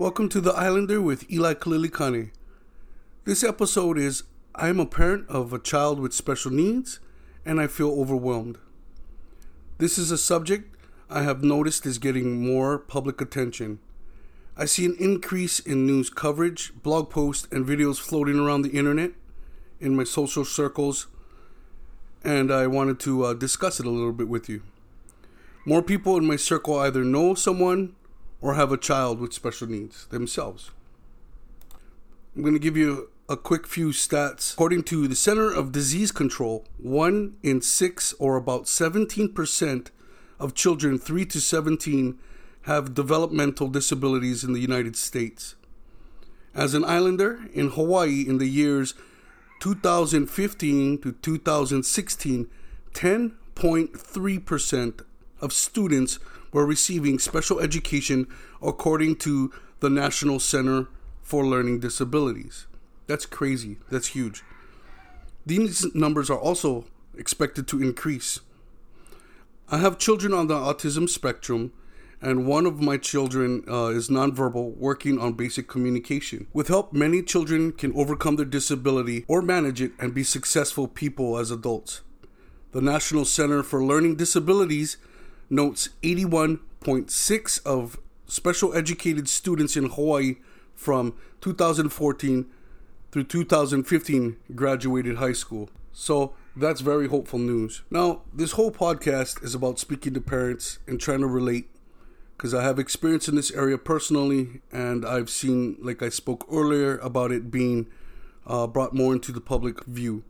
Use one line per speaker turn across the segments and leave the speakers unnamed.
Welcome to The Islander with Eli Kalilikane. This episode is I am a parent of a child with special needs and I feel overwhelmed. This is a subject I have noticed is getting more public attention. I see an increase in news coverage, blog posts, and videos floating around the internet in my social circles, and I wanted to uh, discuss it a little bit with you. More people in my circle either know someone or have a child with special needs themselves. I'm going to give you a quick few stats. According to the Center of Disease Control, one in six, or about 17%, of children 3 to 17 have developmental disabilities in the United States. As an islander in Hawaii in the years 2015 to 2016, 10.3% of students were receiving special education according to the National Center for Learning Disabilities. That's crazy. That's huge. These numbers are also expected to increase. I have children on the autism spectrum, and one of my children uh, is nonverbal, working on basic communication. With help, many children can overcome their disability or manage it and be successful people as adults. The National Center for Learning Disabilities notes 81.6 of special educated students in Hawaii from 2014 through 2015 graduated high school. So that's very hopeful news. Now, this whole podcast is about speaking to parents and trying to relate because I have experience in this area personally, and I've seen, like I spoke earlier, about it being uh, brought more into the public view.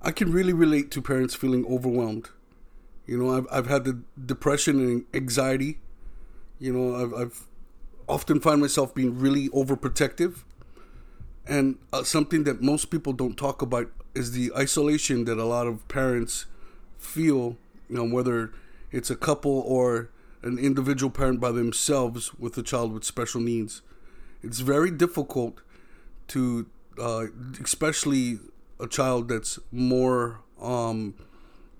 I can really relate to parents feeling overwhelmed you know, I've I've had the depression and anxiety. You know, I've I've often find myself being really overprotective, and uh, something that most people don't talk about is the isolation that a lot of parents feel. You know, whether it's a couple or an individual parent by themselves with a child with special needs. It's very difficult to, uh, especially a child that's more um,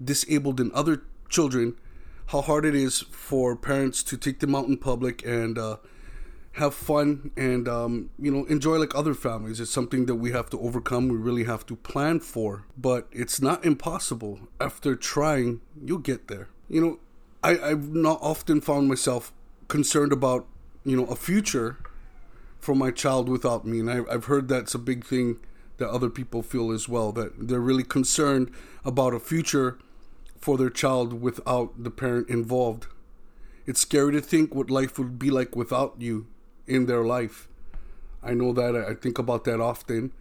disabled than other children how hard it is for parents to take them out in public and uh, have fun and um, you know enjoy like other families. It's something that we have to overcome we really have to plan for but it's not impossible. After trying you'll get there. You know I, i've not often found myself concerned about you know a future for my child without me and I, i've heard that's a big thing that other people feel as well that they're really concerned about a future for their child without the parent involved. It's scary to think what life would be like without you in their life. I know that I think about that often,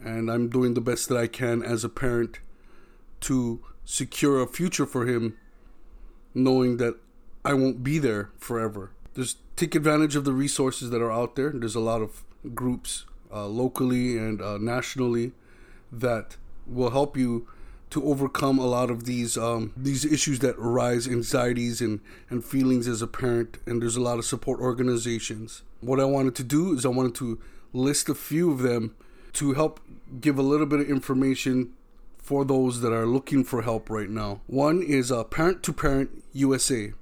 and I'm doing the best that I can as a parent to secure a future for him, knowing that I won't be there forever. Just take advantage of the resources that are out there. There's a lot of groups uh, locally and uh, nationally that will help you to overcome a lot of these um, these issues that arise, anxieties and and feelings as a parent. And there's a lot of support organizations. What I wanted to do is I wanted to list a few of them to help give a little bit of information for those that are looking for help right now. One is uh, Parent to Parent USA.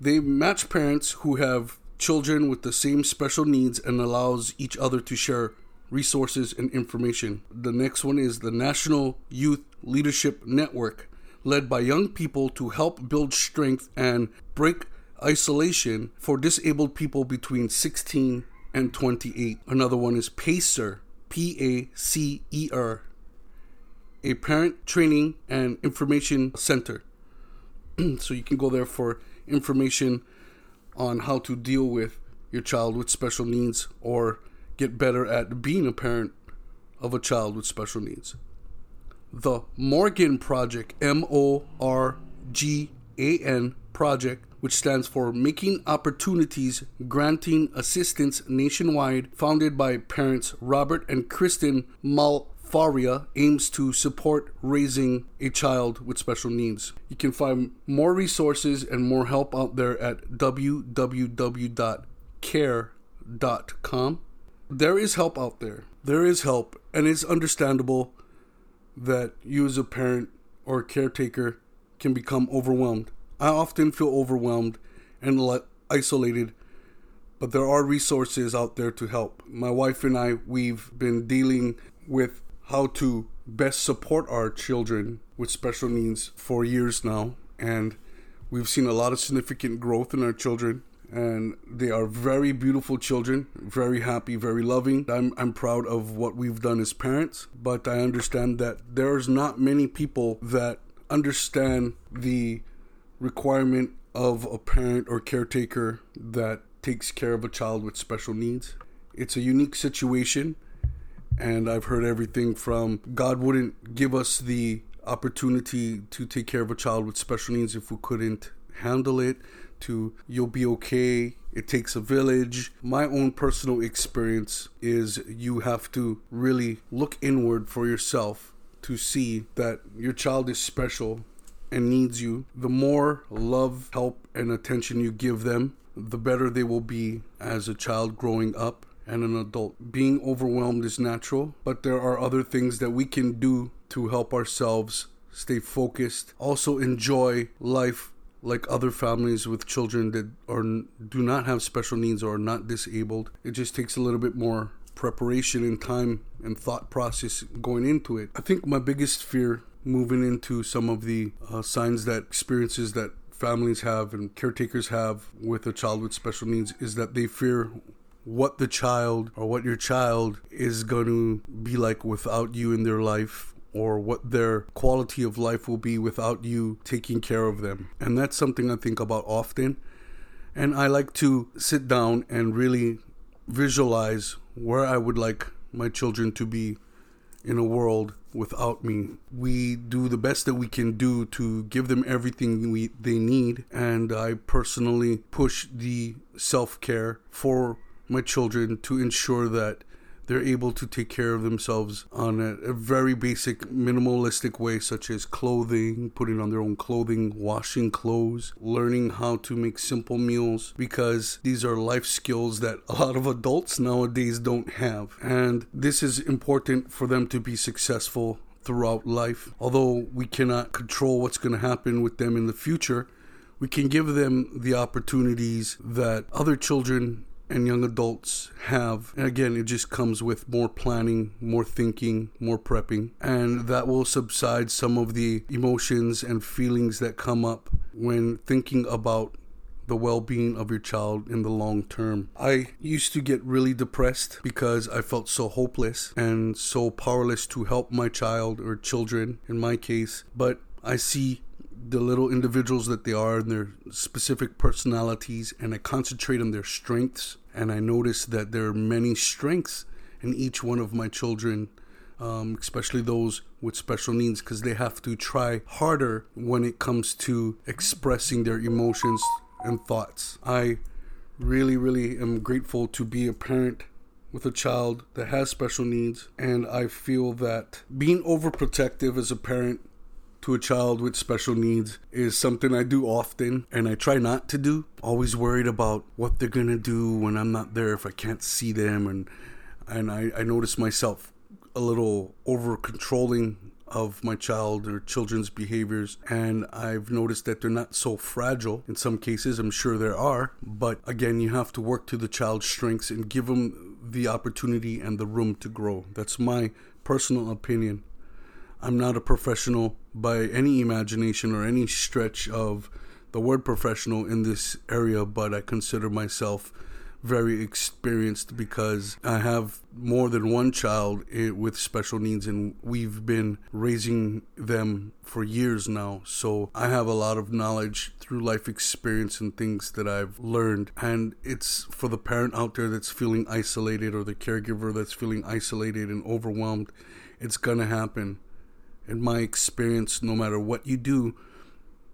They match parents who have children with the same special needs and allows each other to share resources, and information. The next one is the National Youth Leadership Network, led by young people to help build strength and break isolation for disabled people between 16 and 28. Another one is PACER, P A C E R, a parent training and information center. so you can go there for information on how to deal with your child with special needs or get better at being a parent of a child with special needs. The Morgan Project, M O R G A N Project, which stands for Making Opportunities Granting Assistance Nationwide, founded by parents Robert and Kristen Malfaria, aims to support raising a child with special needs. You can find more resources and more help out there at www.care.com there is help out there. There is help, and it's understandable that you, as a parent or a caretaker, can become overwhelmed. I often feel overwhelmed and isolated but there are resources out there to help. My wife and I, we've been dealing with how to best support our children with special needs for years now, and we've seen a lot of significant growth in our children. And they are very beautiful children, very happy, very loving. I'm, I'm proud of what we've done as parents, but I understand that there's not many people that understand the requirement of a parent or caretaker that takes care of a child with special needs. It's a unique situation and I've heard everything from God wouldn't give us the opportunity to take care of a child with special needs if we couldn't handle it, to you'll be okay, it takes a village. My own personal experience is you have to really look inward for yourself to see that your child is special and needs you. The more love, help, and attention you give them, the better they will be as a child growing up and an adult. Being overwhelmed is natural, but there are other things that we can do to help ourselves stay focused. Also, enjoy life like other families with children that are do not have special needs or are not disabled. It just takes a little bit more preparation and time and thought process going into it. I think my biggest fear moving into some of the uh, signs that experiences that families have and caretakers have with a child with special needs is that they fear what the child or what your child is going to be like without you in their life or what their quality of life will be without you taking care of them. And that's something I think about often. And I like to sit down and really visualize where I would like my children to be in a world without me. We do the best that we can do to give them everything we they need and I personally push the self-care for my children to ensure that they're able to take care of themselves on a, a, very basic, minimalistic way, such as clothing, putting on their own clothing, washing clothes, learning how to make simple meals, because these are life skills that a lot of adults nowadays don't have. And this is important for them to be successful throughout life. Although we cannot control what's going to happen with them in the future, we can give them the opportunities that other children and young adults have. And again, it just comes with more planning, more thinking, more prepping, and that will subside some of the emotions and feelings that come up when thinking about the well being of your child in the long term. I used to get really depressed because I felt so hopeless and so powerless to help my child or children in my case. But I see the little individuals that they are and their specific personalities, and I concentrate on their strengths. And I notice that there are many strengths in each one of my children, um, especially those with special needs, because they have to try harder when it comes to expressing their emotions and thoughts. I really, really am grateful to be a parent with a child that has special needs, and I feel that being overprotective as a parent to a child with special needs is something I do often and I try not to do. Always worried about what they're gonna do when I'm not there if I can't see them. And and I, I notice myself a little over controlling of my child or children's behaviors. And I've noticed that they're not so fragile. In some cases I'm sure there are. But again you have to work to the child's strengths and give them the opportunity and the room to grow. That's my personal opinion I'm not a professional by any imagination or any stretch of the word professional in this area, but I consider myself very experienced because I have more than one child with special needs and we've been raising them for years now. So I have a lot of knowledge through life experience and things that I've learned. And it's for the parent out there that's feeling isolated or the caregiver that's feeling isolated and overwhelmed, it's to happen in my experience, no matter what you do,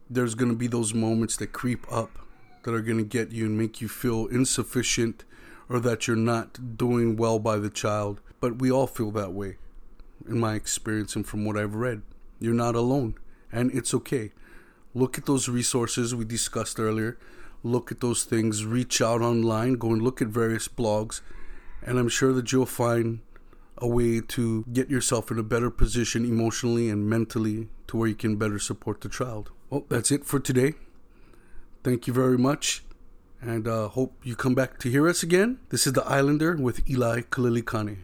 there's going to be those moments that creep up that are going to get you and make you feel insufficient or that you're not doing well by the child. But we all feel that way, in my experience and from what I've read. You're not alone, and it's okay. Look at those resources we discussed earlier. Look at those things. Reach out online. Go and look at various blogs. And I'm sure that you'll find a way to get yourself in a better position emotionally and mentally to where you can better support the child. Well, that's it for today. Thank you very much, And uh, hope you come back to hear us again. This is The Islander with Eli Kalilikane.